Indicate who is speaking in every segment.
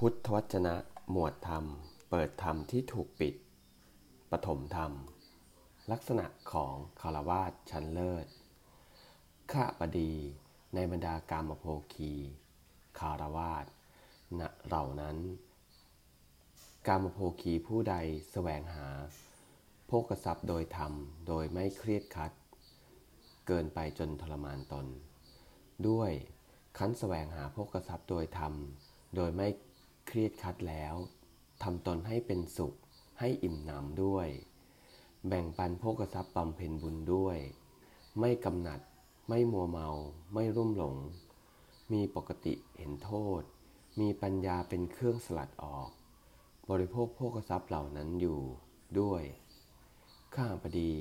Speaker 1: พุทธวจนะ หมวดธรรม เปิดธรรมที่ถูกปิด ปฐมธรรม ลักษณะของคารวาสชั้นเลิศข้าปดี ในบรรดากามโภคีคารวาสณเหล่านั้น กามโภคีผู้ใดแสวงหาโภกทรัพย์โดยธรรม โดยไม่เครียดคัด เกินไปจนทรมานตน ด้วยคันแสวงหาโภกทรัพย์โดยธรรม โดยไม่ เครียดคัดแล้วทำตนให้เป็นสุข ให้อิ่มหนำด้วย แบ่งปันโภกทรัพย์บำเพ็ญบุญด้วย ไม่กำหนัด ไม่มัวเมา ไม่รุ่มหลง มีปกติเห็นโทษ มีปัญญาเป็นเครื่องสลัดออก บริโภคโภกทรัพย์เหล่านั้นอยู่ด้วย ข้าพดี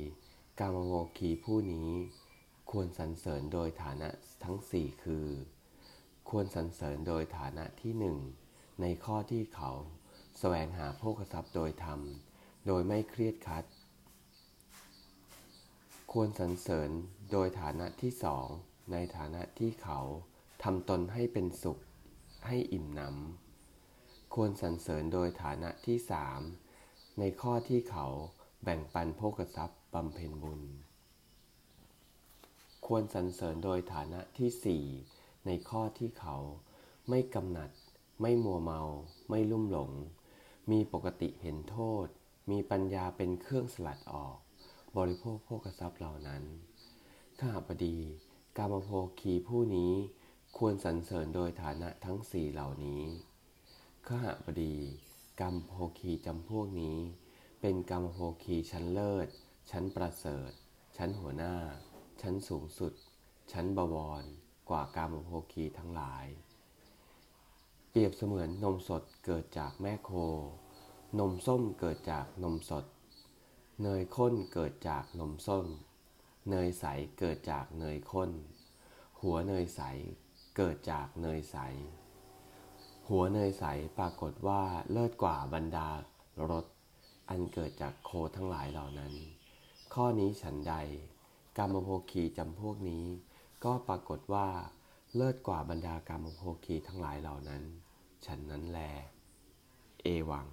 Speaker 1: กามโมคีผู้นี้ ควรสรรเสริญโดยฐานะทั้งสี่คือ ควรสรรเสริญโดยฐานะที่หนึ่ง ในข้อที่เขาสแสวงหาโภคทรัพย์โดยธรรม โดยไม่เครียดคัด ควรสรรเสริญโดยฐานะที่สองในฐานะที่เขาทำตนให้เป็นสุข ให้อิ่มหนำควรสรรเสริญโดยฐานะที่สามในข้อที่เขาแบ่งปันโภคทรัพย์บำเพ็ญบุญ ควรสรรเสริญโดยฐานะที่สี่ในข้อที่เขาไม่กำหนัด ไม่มัวเมา ไม่ลุ่มหลง มีปกติเห็นโทษ มีปัญญาเป็นเครื่องสลัดออก บริโภคโภคทรัพย์เหล่านั้น ข้าพดี กามโภคีผู้นี้ควรสรรเสริญโดยฐานะทั้งสี่เหล่านี้ข้าพดี กรรมโภคีจำพวกนี้ เป็นกรรมโภคีชั้นเลิศ ชั้นประเสริฐ ชั้นหัวหน้า ชั้นสูงสุด ชั้นบวร กว่ากรรมโภคีทั้งหลาย เปรียบเสมือนนมสดเกิดจากแม่โค นมส้มเกิดจากนมสด เนยข้นเกิดจากนมส้ม เนยใสเกิดจากเนยข้น หัวเนยใสเกิดจากเนยใส หัวเนยใสปรากฏว่าเลิศกว่าบรรดารสอันเกิดจากโคทั้งหลายเหล่านั้น ข้อนี้ฉันใดกรรมโภคีจำพวกนี้ ก็ปรากฏว่า เลิศกว่าบรรดากรรมโภคีทั้งหลายเหล่านั้น ฉันนั้นแล เอวัง